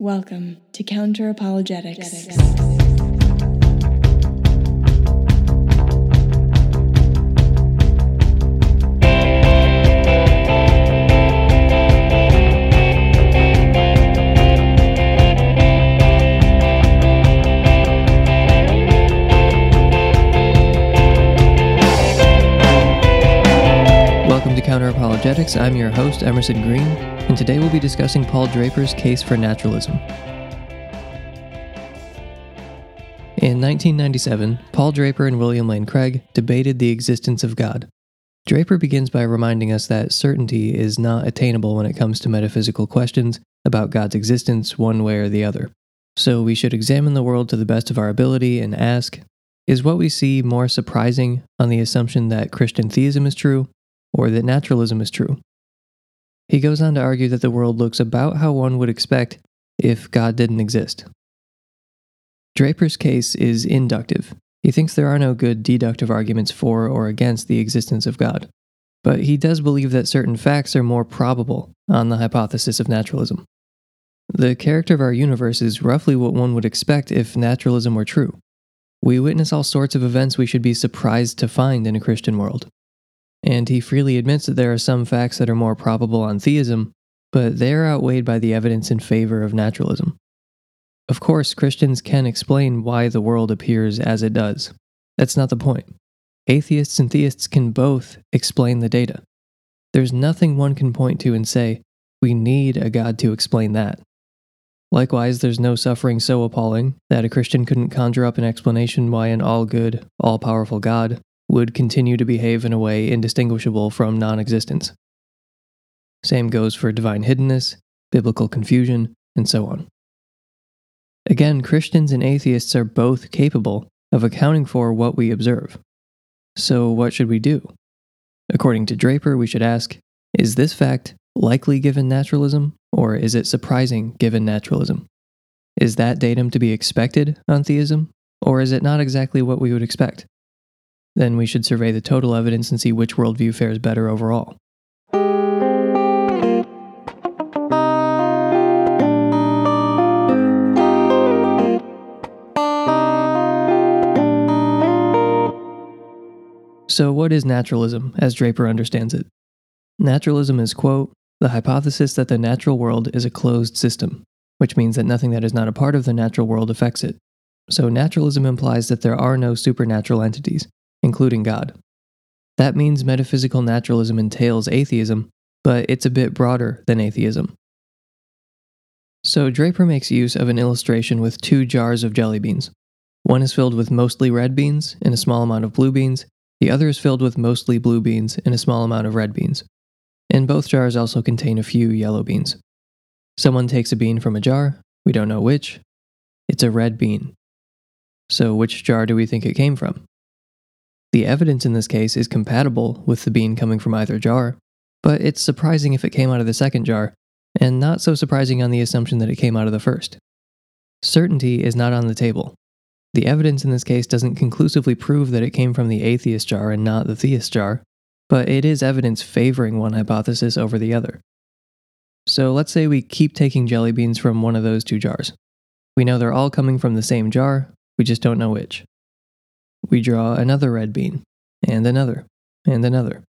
Welcome to Counter Apologetics. Welcome to Counter Apologetics. I'm your host, Emerson Green, and today we'll be discussing Paul Draper's case for naturalism. In 1997, Paul Draper and William Lane Craig debated the existence of God. Draper begins by reminding us that certainty is not attainable when it comes to metaphysical questions about God's existence one way or the other. So we should examine the world to the best of our ability and ask Is what we see more surprising on the assumption that Christian theism is true or that naturalism is true. He goes on to argue that the world looks about how one would expect if God didn't exist. Draper's case is inductive. He thinks there are no good deductive arguments for or against the existence of God, but he does believe that certain facts are more probable on the hypothesis of naturalism. The character of our universe is roughly what one would expect if naturalism were true. We witness all sorts of events we should be surprised to find in a Christian world and he freely admits that there are some facts that are more probable on theism, but they are outweighed by the evidence in favor of naturalism. Of course, Christians can explain why the world appears as it does. That's not the point. Atheists and theists can both explain the data. There's nothing one can point to and say, we need a God to explain that. Likewise, there's no suffering so appalling that a Christian couldn't conjure up an explanation why an all good, all powerful God would continue to behave in a way indistinguishable from non existence. Same goes for divine hiddenness, biblical confusion, and so on. Again, Christians and atheists are both capable of accounting for what we observe. So, what should we do? According to Draper, we should ask Is this fact likely given naturalism, or is it surprising given naturalism? Is that datum to be expected on theism, or is it not exactly what we would expect? Then we should survey the total evidence and see which worldview fares better overall. So, what is naturalism, as Draper understands it? Naturalism is, quote, the hypothesis that the natural world is a closed system, which means that nothing that is not a part of the natural world affects it. So, naturalism implies that there are no supernatural entities, including God. That means metaphysical naturalism entails atheism, but it's a bit broader than atheism. So Draper makes use of an illustration with two jars of jelly beans. One is filled with mostly red beans and a small amount of blue beans, the other is filled with mostly blue beans and a small amount of red beans. And both jars also contain a few yellow beans. Someone takes a bean from a jar, we don't know which. It's a red bean. So, which jar do we think it came from? The evidence in this case is compatible with the bean coming from either jar, but it's surprising if it came out of the second jar, and not so surprising on the assumption that it came out of the first. Certainty is not on the table. The evidence in this case doesn't conclusively prove that it came from the atheist jar and not the theist jar, but it is evidence favoring one hypothesis over the other. So let's say we keep taking jelly beans from one of those two jars. We know they're all coming from the same jar, we just don't know which. We draw another red bean, and another, and another,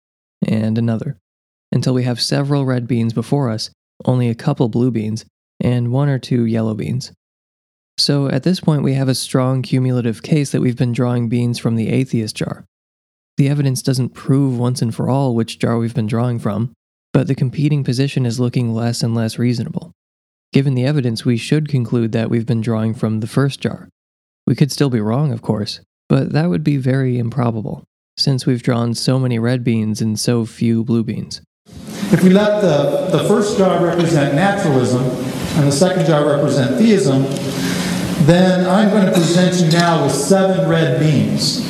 and another, until we have several red beans before us, only a couple blue beans, and one or two yellow beans. So at this point, we have a strong cumulative case that we've been drawing beans from the atheist jar. The evidence doesn't prove once and for all which jar we've been drawing from, but the competing position is looking less and less reasonable. Given the evidence, we should conclude that we've been drawing from the first jar. We could still be wrong, of course, but that would be very improbable, since we've drawn so many red beans and so few blue beans. If we let the, the first jar represent naturalism and the second jar represent theism, then I'm going to present you now with seven red beans.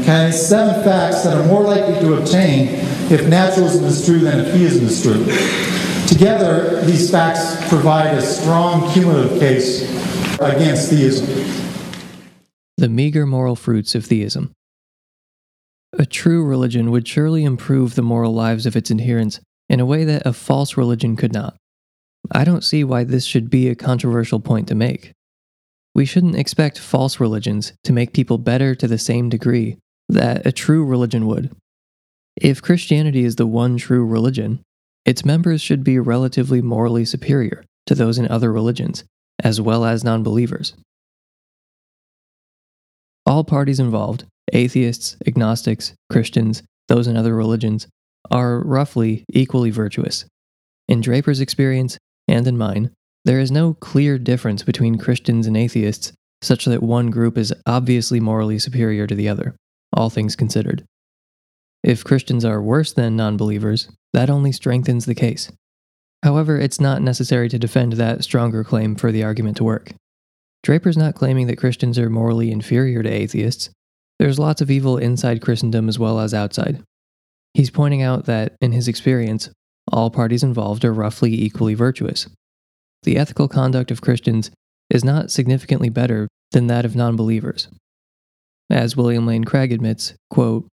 Okay? Seven facts that are more likely to obtain if naturalism is true than if theism is true. Together, these facts provide a strong cumulative case against theism. The meager moral fruits of theism. A true religion would surely improve the moral lives of its adherents in a way that a false religion could not. I don't see why this should be a controversial point to make. We shouldn't expect false religions to make people better to the same degree that a true religion would. If Christianity is the one true religion, its members should be relatively morally superior to those in other religions, as well as non believers. All parties involved, atheists, agnostics, Christians, those in other religions, are roughly equally virtuous. In Draper's experience, and in mine, there is no clear difference between Christians and atheists such that one group is obviously morally superior to the other, all things considered. If Christians are worse than non believers, that only strengthens the case. However, it's not necessary to defend that stronger claim for the argument to work. Draper's not claiming that Christians are morally inferior to atheists. There's lots of evil inside Christendom as well as outside. He's pointing out that, in his experience, all parties involved are roughly equally virtuous. The ethical conduct of Christians is not significantly better than that of non believers. As William Lane Craig admits, quote,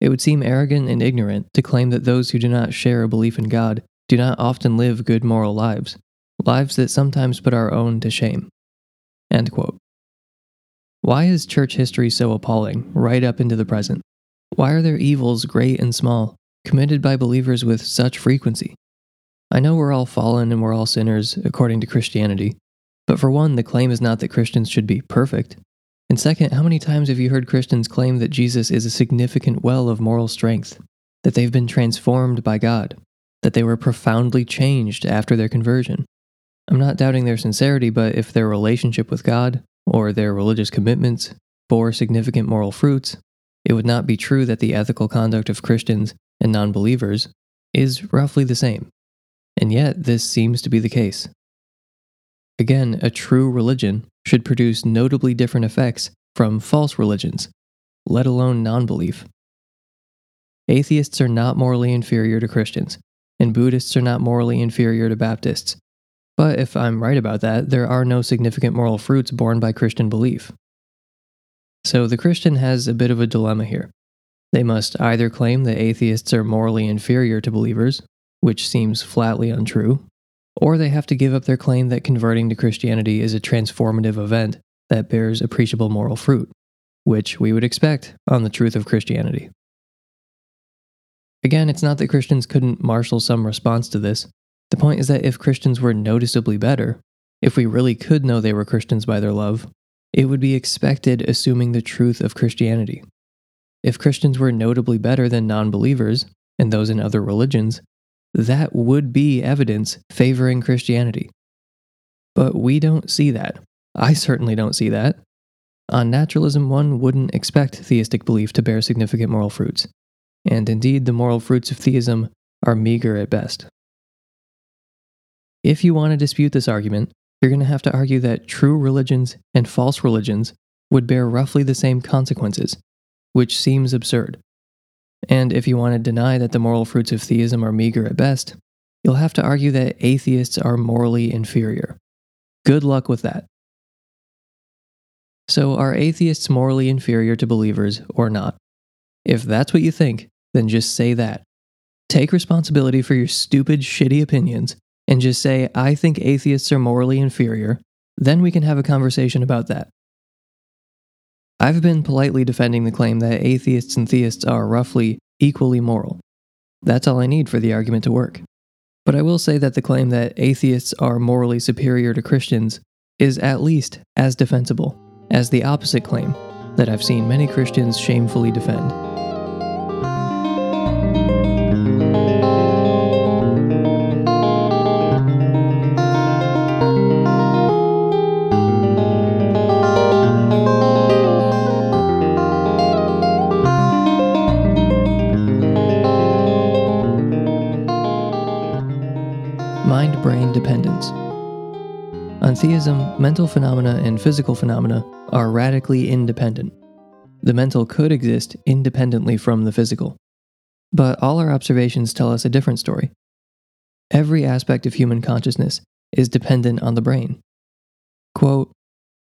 it would seem arrogant and ignorant to claim that those who do not share a belief in God do not often live good moral lives, lives that sometimes put our own to shame. End quote. Why is church history so appalling, right up into the present? Why are there evils, great and small, committed by believers with such frequency? I know we're all fallen and we're all sinners, according to Christianity, but for one, the claim is not that Christians should be perfect. And second, how many times have you heard Christians claim that Jesus is a significant well of moral strength, that they've been transformed by God, that they were profoundly changed after their conversion? I'm not doubting their sincerity, but if their relationship with God or their religious commitments bore significant moral fruits, it would not be true that the ethical conduct of Christians and non believers is roughly the same. And yet, this seems to be the case. Again, a true religion should produce notably different effects from false religions, let alone non belief. Atheists are not morally inferior to Christians, and Buddhists are not morally inferior to Baptists, but if I'm right about that, there are no significant moral fruits borne by Christian belief. So the Christian has a bit of a dilemma here. They must either claim that atheists are morally inferior to believers, which seems flatly untrue, or they have to give up their claim that converting to Christianity is a transformative event that bears appreciable moral fruit, which we would expect on the truth of Christianity. Again, it's not that Christians couldn't marshal some response to this. The point is that if Christians were noticeably better, if we really could know they were Christians by their love, it would be expected assuming the truth of Christianity. If Christians were notably better than non believers and those in other religions, that would be evidence favoring Christianity. But we don't see that. I certainly don't see that. On naturalism, one wouldn't expect theistic belief to bear significant moral fruits. And indeed, the moral fruits of theism are meager at best. If you want to dispute this argument, you're going to have to argue that true religions and false religions would bear roughly the same consequences, which seems absurd. And if you want to deny that the moral fruits of theism are meager at best, you'll have to argue that atheists are morally inferior. Good luck with that. So, are atheists morally inferior to believers or not? If that's what you think, then just say that. Take responsibility for your stupid, shitty opinions and just say, I think atheists are morally inferior, then we can have a conversation about that. I've been politely defending the claim that atheists and theists are roughly equally moral. That's all I need for the argument to work. But I will say that the claim that atheists are morally superior to Christians is at least as defensible as the opposite claim that I've seen many Christians shamefully defend. Theism, mental phenomena and physical phenomena are radically independent. The mental could exist independently from the physical. But all our observations tell us a different story. Every aspect of human consciousness is dependent on the brain. Quote,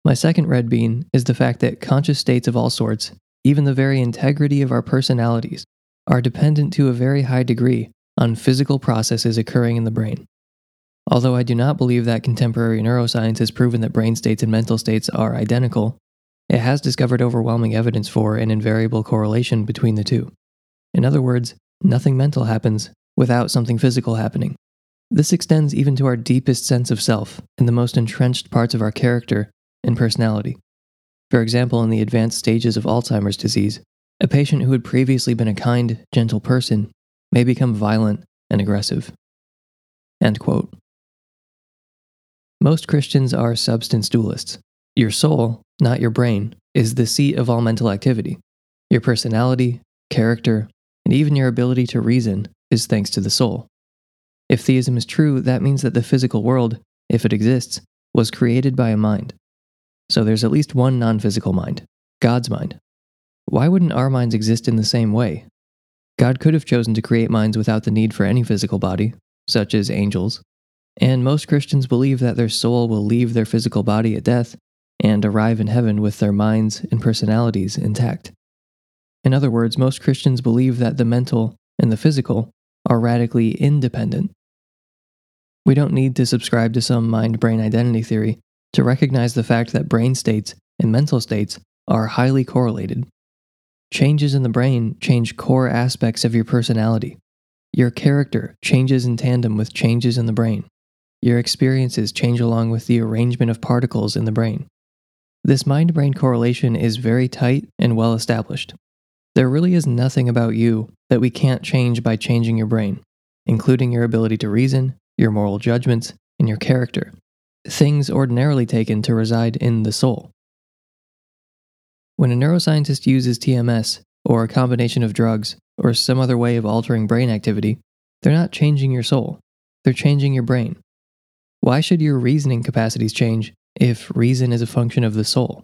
My second red bean is the fact that conscious states of all sorts, even the very integrity of our personalities, are dependent to a very high degree on physical processes occurring in the brain. Although I do not believe that contemporary neuroscience has proven that brain states and mental states are identical, it has discovered overwhelming evidence for an invariable correlation between the two. In other words, nothing mental happens without something physical happening. This extends even to our deepest sense of self and the most entrenched parts of our character and personality. For example, in the advanced stages of Alzheimer's disease, a patient who had previously been a kind, gentle person may become violent and aggressive. End quote. Most Christians are substance dualists. Your soul, not your brain, is the seat of all mental activity. Your personality, character, and even your ability to reason is thanks to the soul. If theism is true, that means that the physical world, if it exists, was created by a mind. So there's at least one non physical mind, God's mind. Why wouldn't our minds exist in the same way? God could have chosen to create minds without the need for any physical body, such as angels, and most Christians believe that their soul will leave their physical body at death and arrive in heaven with their minds and personalities intact. In other words, most Christians believe that the mental and the physical are radically independent. We don't need to subscribe to some mind brain identity theory to recognize the fact that brain states and mental states are highly correlated. Changes in the brain change core aspects of your personality. Your character changes in tandem with changes in the brain. Your experiences change along with the arrangement of particles in the brain. This mind brain correlation is very tight and well established. There really is nothing about you that we can't change by changing your brain, including your ability to reason, your moral judgments, and your character. Things ordinarily taken to reside in the soul. When a neuroscientist uses TMS, or a combination of drugs, or some other way of altering brain activity, they're not changing your soul, they're changing your brain. Why should your reasoning capacities change if reason is a function of the soul?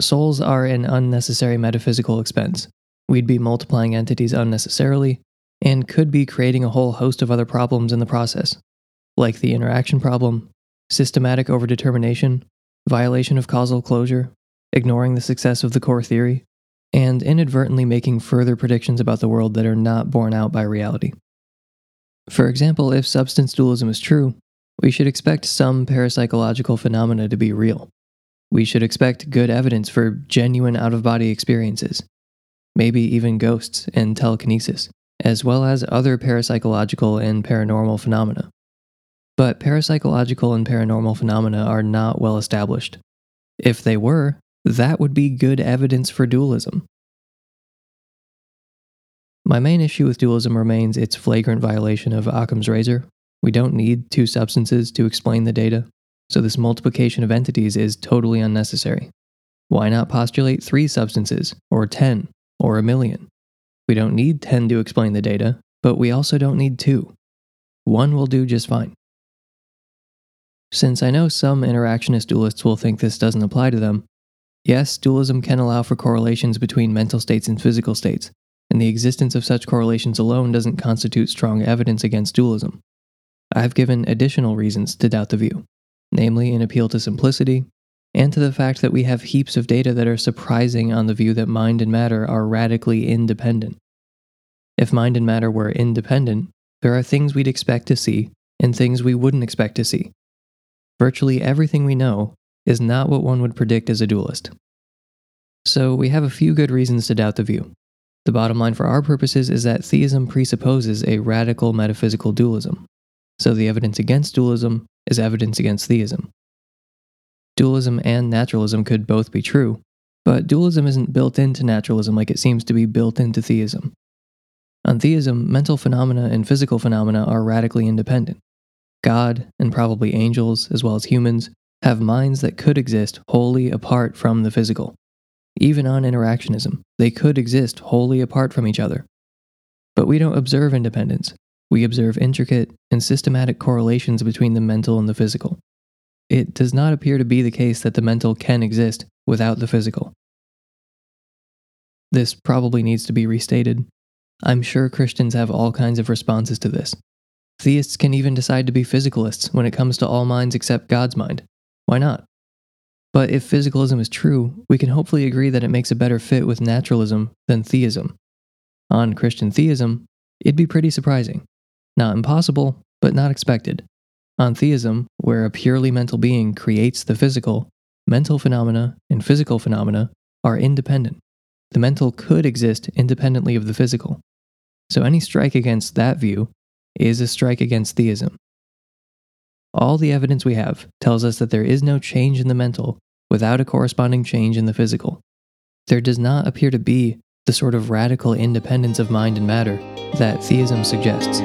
Souls are an unnecessary metaphysical expense. We'd be multiplying entities unnecessarily, and could be creating a whole host of other problems in the process, like the interaction problem, systematic overdetermination, violation of causal closure, ignoring the success of the core theory, and inadvertently making further predictions about the world that are not borne out by reality. For example, if substance dualism is true, we should expect some parapsychological phenomena to be real. We should expect good evidence for genuine out of body experiences, maybe even ghosts and telekinesis, as well as other parapsychological and paranormal phenomena. But parapsychological and paranormal phenomena are not well established. If they were, that would be good evidence for dualism. My main issue with dualism remains its flagrant violation of Occam's razor. We don't need two substances to explain the data, so this multiplication of entities is totally unnecessary. Why not postulate three substances, or 10, or a million? We don't need 10 to explain the data, but we also don't need two. One will do just fine. Since I know some interactionist dualists will think this doesn't apply to them, yes, dualism can allow for correlations between mental states and physical states, and the existence of such correlations alone doesn't constitute strong evidence against dualism. I've given additional reasons to doubt the view, namely an appeal to simplicity, and to the fact that we have heaps of data that are surprising on the view that mind and matter are radically independent. If mind and matter were independent, there are things we'd expect to see and things we wouldn't expect to see. Virtually everything we know is not what one would predict as a dualist. So we have a few good reasons to doubt the view. The bottom line for our purposes is that theism presupposes a radical metaphysical dualism. So the evidence against dualism is evidence against theism. Dualism and naturalism could both be true, but dualism isn't built into naturalism like it seems to be built into theism. On theism, mental phenomena and physical phenomena are radically independent. God, and probably angels, as well as humans, have minds that could exist wholly apart from the physical. Even on interactionism, they could exist wholly apart from each other. But we don't observe independence. We observe intricate and systematic correlations between the mental and the physical. It does not appear to be the case that the mental can exist without the physical. This probably needs to be restated. I'm sure Christians have all kinds of responses to this. Theists can even decide to be physicalists when it comes to all minds except God's mind. Why not? But if physicalism is true, we can hopefully agree that it makes a better fit with naturalism than theism. On Christian theism, it'd be pretty surprising. Not impossible, but not expected. On theism, where a purely mental being creates the physical, mental phenomena and physical phenomena are independent. The mental could exist independently of the physical. So any strike against that view is a strike against theism. All the evidence we have tells us that there is no change in the mental without a corresponding change in the physical. There does not appear to be the sort of radical independence of mind and matter that theism suggests.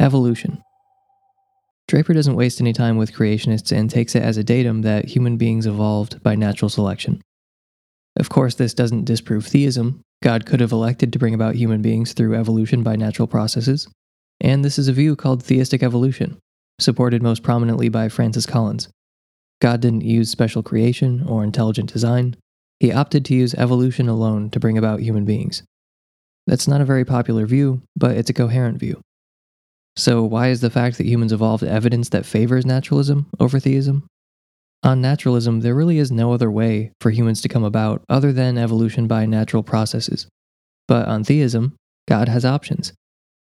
Evolution. Draper doesn't waste any time with creationists and takes it as a datum that human beings evolved by natural selection. Of course, this doesn't disprove theism. God could have elected to bring about human beings through evolution by natural processes. And this is a view called theistic evolution, supported most prominently by Francis Collins. God didn't use special creation or intelligent design, he opted to use evolution alone to bring about human beings. That's not a very popular view, but it's a coherent view. So, why is the fact that humans evolved evidence that favors naturalism over theism? On naturalism, there really is no other way for humans to come about other than evolution by natural processes. But on theism, God has options.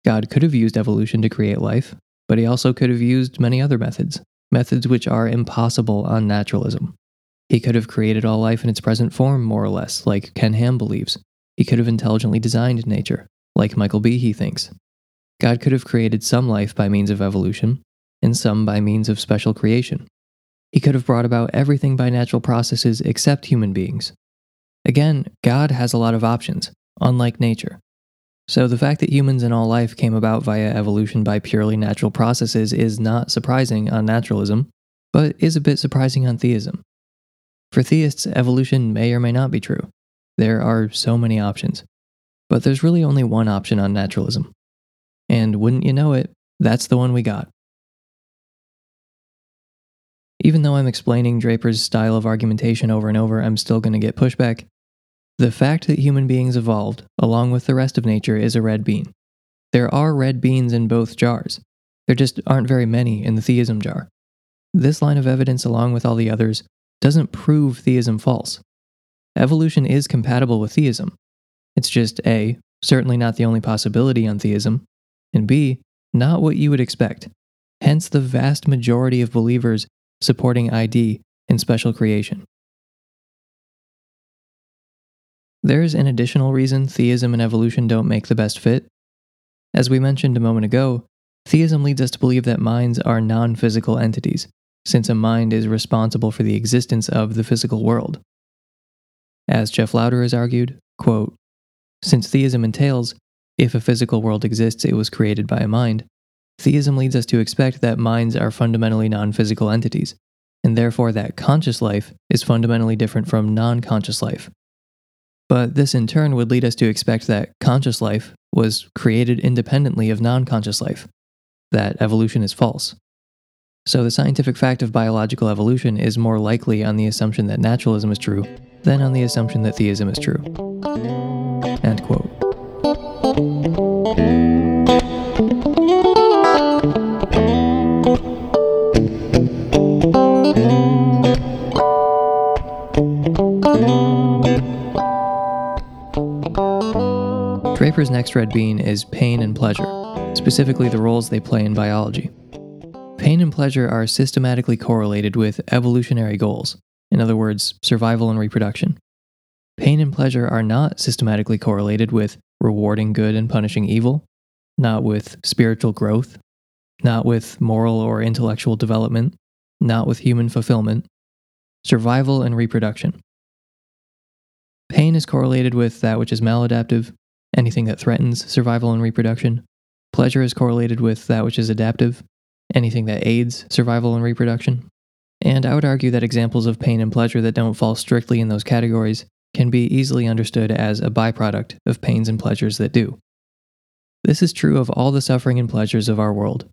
God could have used evolution to create life, but he also could have used many other methods, methods which are impossible on naturalism. He could have created all life in its present form, more or less, like Ken Ham believes. He could have intelligently designed nature, like Michael Behe thinks. God could have created some life by means of evolution, and some by means of special creation. He could have brought about everything by natural processes except human beings. Again, God has a lot of options, unlike nature. So the fact that humans and all life came about via evolution by purely natural processes is not surprising on naturalism, but is a bit surprising on theism. For theists, evolution may or may not be true. There are so many options. But there's really only one option on naturalism. And wouldn't you know it, that's the one we got. Even though I'm explaining Draper's style of argumentation over and over, I'm still going to get pushback. The fact that human beings evolved, along with the rest of nature, is a red bean. There are red beans in both jars. There just aren't very many in the theism jar. This line of evidence, along with all the others, doesn't prove theism false. Evolution is compatible with theism. It's just A, certainly not the only possibility on theism, and B, not what you would expect. Hence the vast majority of believers supporting ID in special creation. There's an additional reason theism and evolution don't make the best fit. As we mentioned a moment ago, theism leads us to believe that minds are non physical entities, since a mind is responsible for the existence of the physical world. As Jeff Lowder has argued, quote, since theism entails, if a physical world exists, it was created by a mind, Theism leads us to expect that minds are fundamentally non physical entities, and therefore that conscious life is fundamentally different from non conscious life. But this in turn would lead us to expect that conscious life was created independently of non conscious life, that evolution is false. So the scientific fact of biological evolution is more likely on the assumption that naturalism is true than on the assumption that theism is true. End quote. Draper's next red bean is pain and pleasure, specifically the roles they play in biology. Pain and pleasure are systematically correlated with evolutionary goals, in other words, survival and reproduction. Pain and pleasure are not systematically correlated with rewarding good and punishing evil, not with spiritual growth, not with moral or intellectual development, not with human fulfillment, survival and reproduction. Pain is correlated with that which is maladaptive, anything that threatens survival and reproduction. Pleasure is correlated with that which is adaptive, anything that aids survival and reproduction. And I would argue that examples of pain and pleasure that don't fall strictly in those categories can be easily understood as a byproduct of pains and pleasures that do. This is true of all the suffering and pleasures of our world,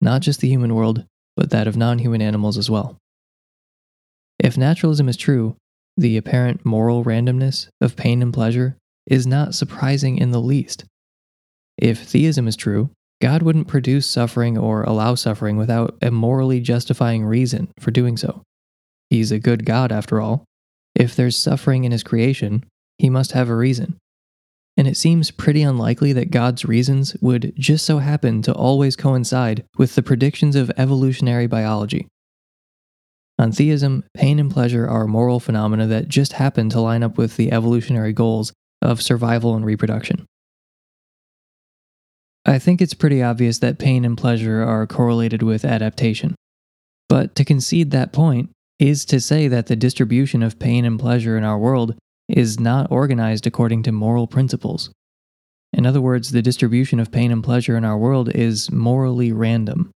not just the human world, but that of non human animals as well. If naturalism is true, the apparent moral randomness of pain and pleasure is not surprising in the least. If theism is true, God wouldn't produce suffering or allow suffering without a morally justifying reason for doing so. He's a good God, after all. If there's suffering in his creation, he must have a reason. And it seems pretty unlikely that God's reasons would just so happen to always coincide with the predictions of evolutionary biology. On theism, pain and pleasure are moral phenomena that just happen to line up with the evolutionary goals of survival and reproduction. I think it's pretty obvious that pain and pleasure are correlated with adaptation. But to concede that point is to say that the distribution of pain and pleasure in our world is not organized according to moral principles. In other words, the distribution of pain and pleasure in our world is morally random.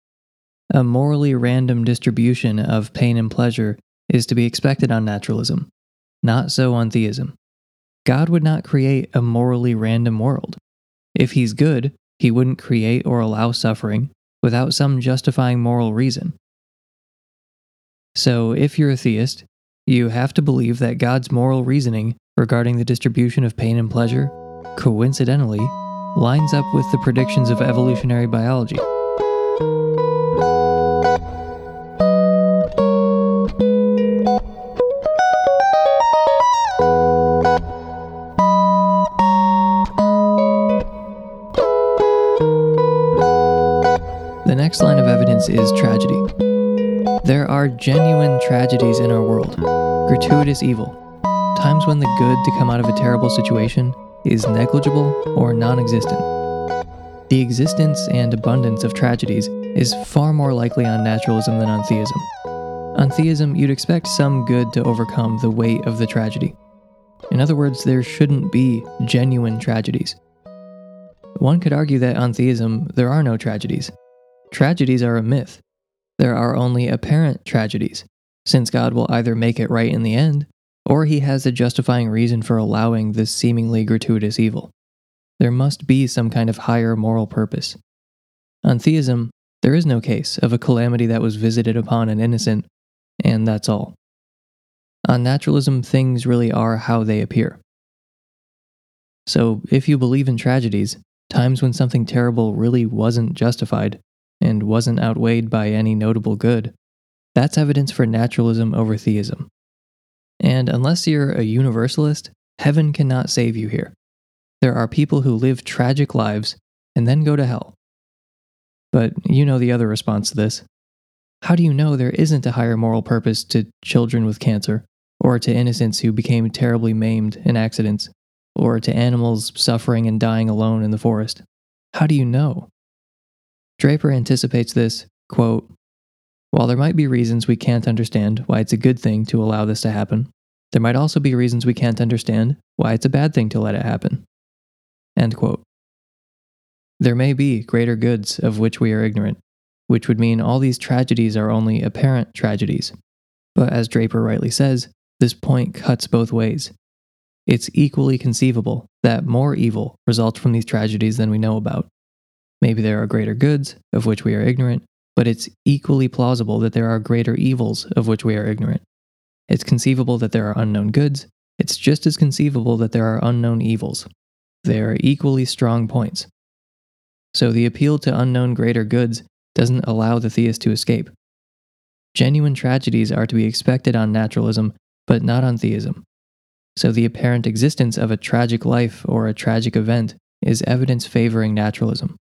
A morally random distribution of pain and pleasure is to be expected on naturalism, not so on theism. God would not create a morally random world. If he's good, he wouldn't create or allow suffering without some justifying moral reason. So, if you're a theist, you have to believe that God's moral reasoning regarding the distribution of pain and pleasure, coincidentally, lines up with the predictions of evolutionary biology. The next line of evidence is tragedy. There are genuine tragedies in our world, gratuitous evil, times when the good to come out of a terrible situation is negligible or non existent. The existence and abundance of tragedies is far more likely on naturalism than on theism. On theism, you'd expect some good to overcome the weight of the tragedy. In other words, there shouldn't be genuine tragedies. One could argue that on theism, there are no tragedies. Tragedies are a myth. There are only apparent tragedies, since God will either make it right in the end, or he has a justifying reason for allowing this seemingly gratuitous evil. There must be some kind of higher moral purpose. On theism, there is no case of a calamity that was visited upon an innocent, and that's all. On naturalism, things really are how they appear. So, if you believe in tragedies, times when something terrible really wasn't justified and wasn't outweighed by any notable good, that's evidence for naturalism over theism. And unless you're a universalist, heaven cannot save you here. There are people who live tragic lives and then go to hell. But you know the other response to this. How do you know there isn't a higher moral purpose to children with cancer, or to innocents who became terribly maimed in accidents, or to animals suffering and dying alone in the forest? How do you know? Draper anticipates this, quote, While there might be reasons we can't understand why it's a good thing to allow this to happen, there might also be reasons we can't understand why it's a bad thing to let it happen. End quote. There may be greater goods of which we are ignorant, which would mean all these tragedies are only apparent tragedies. But as Draper rightly says, this point cuts both ways. It's equally conceivable that more evil results from these tragedies than we know about. Maybe there are greater goods, of which we are ignorant, but it's equally plausible that there are greater evils, of which we are ignorant. It's conceivable that there are unknown goods, it's just as conceivable that there are unknown evils. They are equally strong points. So the appeal to unknown greater goods doesn't allow the theist to escape. Genuine tragedies are to be expected on naturalism, but not on theism. So the apparent existence of a tragic life or a tragic event is evidence favoring naturalism.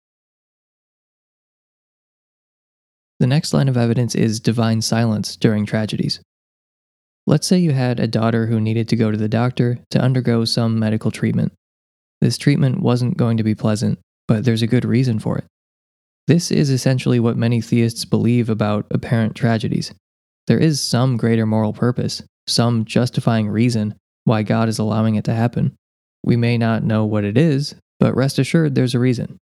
The next line of evidence is divine silence during tragedies. Let's say you had a daughter who needed to go to the doctor to undergo some medical treatment. This treatment wasn't going to be pleasant, but there's a good reason for it. This is essentially what many theists believe about apparent tragedies. There is some greater moral purpose, some justifying reason why God is allowing it to happen. We may not know what it is, but rest assured there's a reason.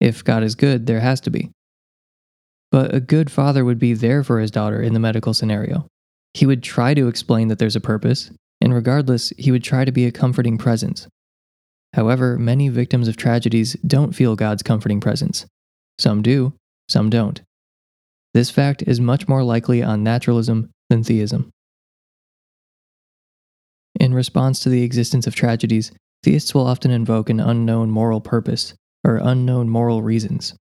If God is good, there has to be. But a good father would be there for his daughter in the medical scenario. He would try to explain that there's a purpose, and regardless, he would try to be a comforting presence. However, many victims of tragedies don't feel God's comforting presence. Some do, some don't. This fact is much more likely on naturalism than theism. In response to the existence of tragedies, theists will often invoke an unknown moral purpose or unknown moral reasons.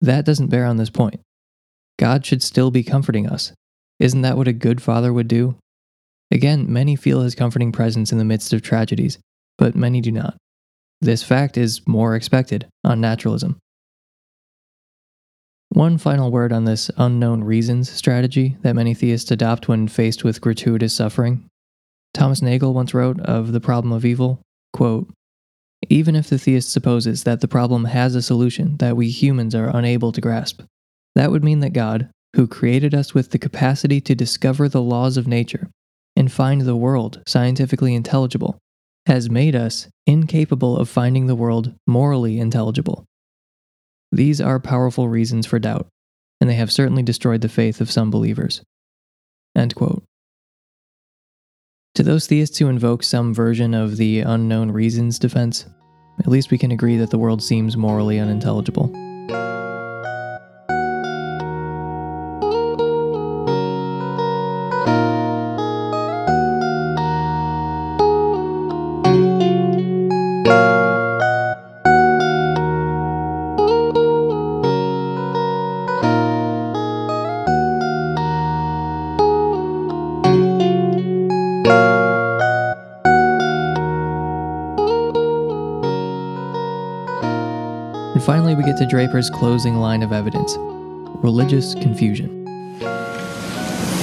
That doesn't bear on this point. God should still be comforting us. Isn't that what a good father would do? Again, many feel his comforting presence in the midst of tragedies, but many do not. This fact is more expected on naturalism. One final word on this unknown reasons strategy that many theists adopt when faced with gratuitous suffering. Thomas Nagel once wrote of the problem of evil, quote, Even if the theist supposes that the problem has a solution that we humans are unable to grasp, that would mean that God, who created us with the capacity to discover the laws of nature and find the world scientifically intelligible, has made us incapable of finding the world morally intelligible. These are powerful reasons for doubt, and they have certainly destroyed the faith of some believers. To those theists who invoke some version of the unknown reasons defense, at least we can agree that the world seems morally unintelligible. Draper's closing line of evidence religious confusion.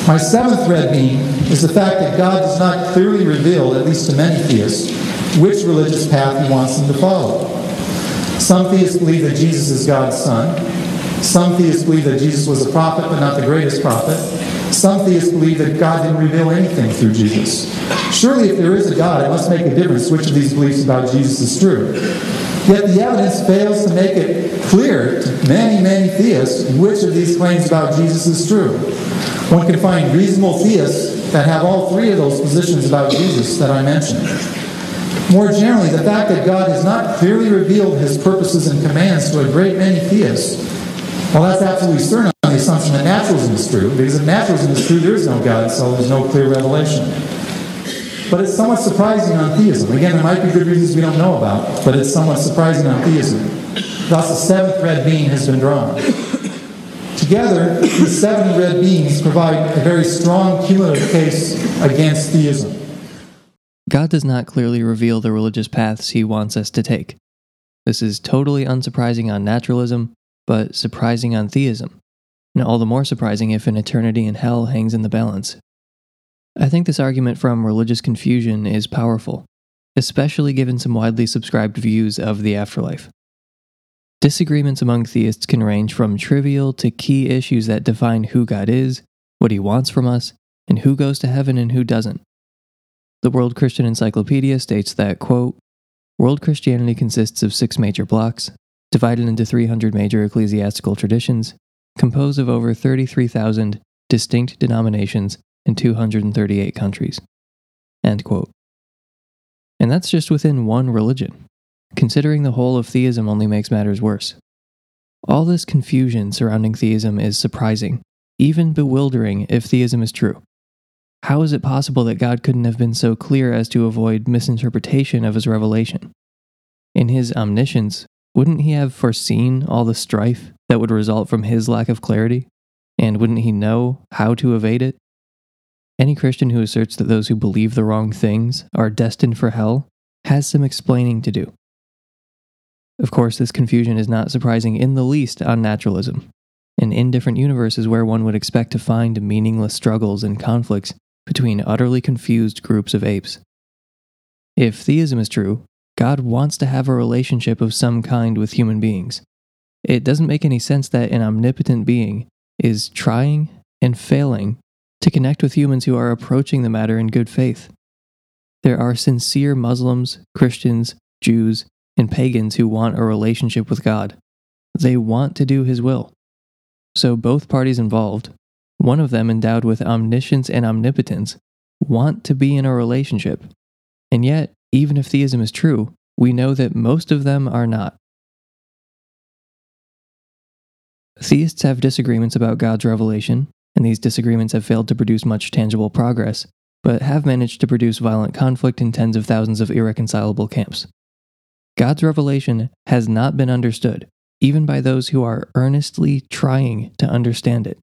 My seventh red bean is the fact that God does not clearly reveal, at least to many theists, which religious path he wants them to follow. Some theists believe that Jesus is God's son. Some theists believe that Jesus was a prophet, but not the greatest prophet. Some theists believe that God didn't reveal anything through Jesus. Surely, if there is a God, it must make a difference which of these beliefs about Jesus is true. Yet the evidence fails to make it clear to many, many theists which of these claims about Jesus is true. One can find reasonable theists that have all three of those positions about Jesus that I mentioned. More generally, the fact that God has not clearly revealed his purposes and commands to a great many theists, well, that's absolutely certain on the assumption that naturalism is true, because if naturalism is true, there is no God, so there's no clear revelation. But it's somewhat surprising on theism. Again, there might be good reasons we don't know about, but it's somewhat surprising on theism. Thus, the seventh red bean has been drawn. Together, these seven red beans provide a very strong cumulative case against theism. God does not clearly reveal the religious paths he wants us to take. This is totally unsurprising on naturalism, but surprising on theism, and all the more surprising if an eternity in hell hangs in the balance. I think this argument from religious confusion is powerful, especially given some widely subscribed views of the afterlife. Disagreements among theists can range from trivial to key issues that define who God is, what he wants from us, and who goes to heaven and who doesn't. The World Christian Encyclopedia states that, quote, World Christianity consists of six major blocks, divided into 300 major ecclesiastical traditions, composed of over 33,000 distinct denominations in 238 countries. End quote. And that's just within one religion. Considering the whole of theism only makes matters worse. All this confusion surrounding theism is surprising, even bewildering if theism is true. How is it possible that God couldn't have been so clear as to avoid misinterpretation of his revelation? In his omniscience, wouldn't he have foreseen all the strife that would result from his lack of clarity? And wouldn't he know how to evade it? Any Christian who asserts that those who believe the wrong things are destined for hell has some explaining to do. Of course, this confusion is not surprising in the least on naturalism. An indifferent universe is where one would expect to find meaningless struggles and conflicts between utterly confused groups of apes. If theism is true, God wants to have a relationship of some kind with human beings. It doesn't make any sense that an omnipotent being is trying and failing to connect with humans who are approaching the matter in good faith. There are sincere Muslims, Christians, Jews, and pagans who want a relationship with God. They want to do His will. So both parties involved, one of them endowed with omniscience and omnipotence, want to be in a relationship. And yet, even if theism is true, we know that most of them are not. Theists have disagreements about God's revelation, and these disagreements have failed to produce much tangible progress but have managed to produce violent conflict in tens of thousands of irreconcilable camps. God's revelation has not been understood, even by those who are earnestly trying to understand it.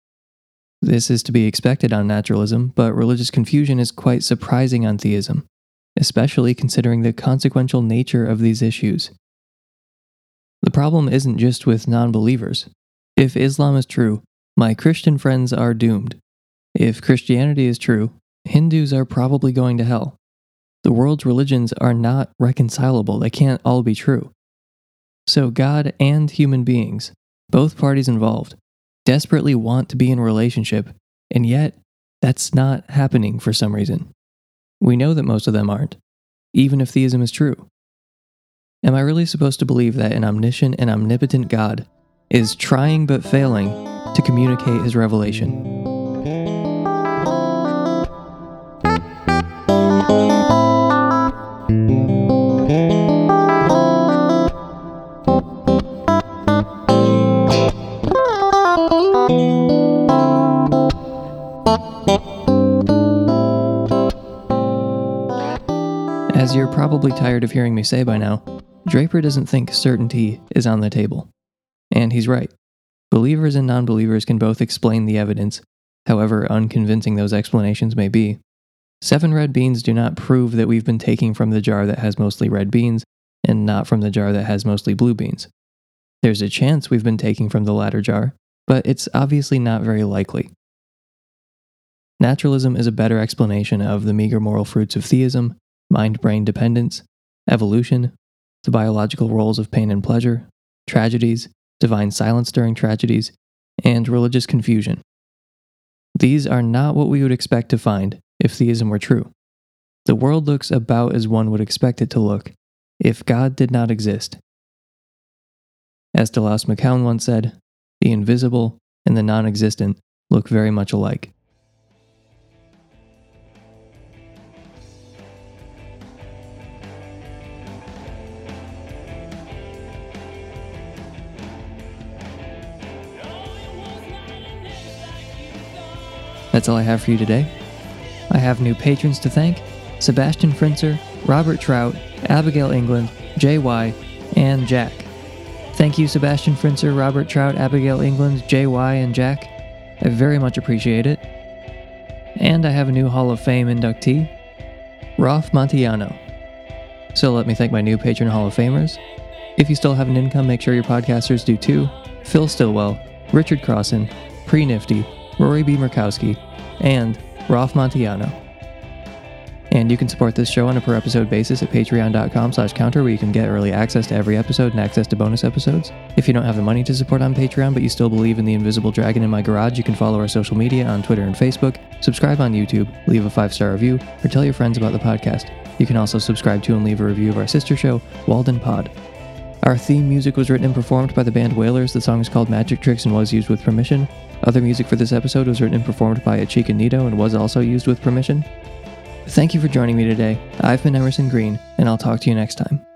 This is to be expected on naturalism, but religious confusion is quite surprising on theism, especially considering the consequential nature of these issues. The problem isn't just with non believers. If Islam is true, my Christian friends are doomed. If Christianity is true, Hindus are probably going to hell. The world's religions are not reconcilable, they can't all be true. So, God and human beings, both parties involved, desperately want to be in a relationship, and yet that's not happening for some reason. We know that most of them aren't, even if theism is true. Am I really supposed to believe that an omniscient and omnipotent God is trying but failing to communicate his revelation? As you're probably tired of hearing me say by now, Draper doesn't think certainty is on the table. And he's right. Believers and non believers can both explain the evidence, however unconvincing those explanations may be. Seven red beans do not prove that we've been taking from the jar that has mostly red beans and not from the jar that has mostly blue beans. There's a chance we've been taking from the latter jar, but it's obviously not very likely. Naturalism is a better explanation of the meager moral fruits of theism mind brain dependence, evolution, the biological roles of pain and pleasure, tragedies, divine silence during tragedies, and religious confusion. These are not what we would expect to find if theism were true. The world looks about as one would expect it to look if God did not exist. As Delos McKown once said, the invisible and the non existent look very much alike. That's all I have for you today. I have new patrons to thank Sebastian Frinzer, Robert Trout, Abigail England, JY, and Jack. Thank you, Sebastian Frinzer, Robert Trout, Abigail England, JY, and Jack. I very much appreciate it. And I have a new Hall of Fame inductee, Rolf Montiano. So let me thank my new patron Hall of Famers. If you still have an income, make sure your podcasters do too. Phil Stillwell, Richard Crossan, Pre Nifty, Rory B. Murkowski, and Rolf Montiano. And you can support this show on a per episode basis at patreon.com slash counter where you can get early access to every episode and access to bonus episodes. If you don't have the money to support on Patreon but you still believe in the invisible dragon in my garage, you can follow our social media on Twitter and Facebook, subscribe on YouTube, leave a five-star review, or tell your friends about the podcast. You can also subscribe to and leave a review of our sister show, Walden Pod. Our theme music was written and performed by the band Whalers. The song is called Magic Tricks and was used with permission. Other music for this episode was written and performed by Achika Nito and was also used with permission. Thank you for joining me today. I've been Emerson Green, and I'll talk to you next time.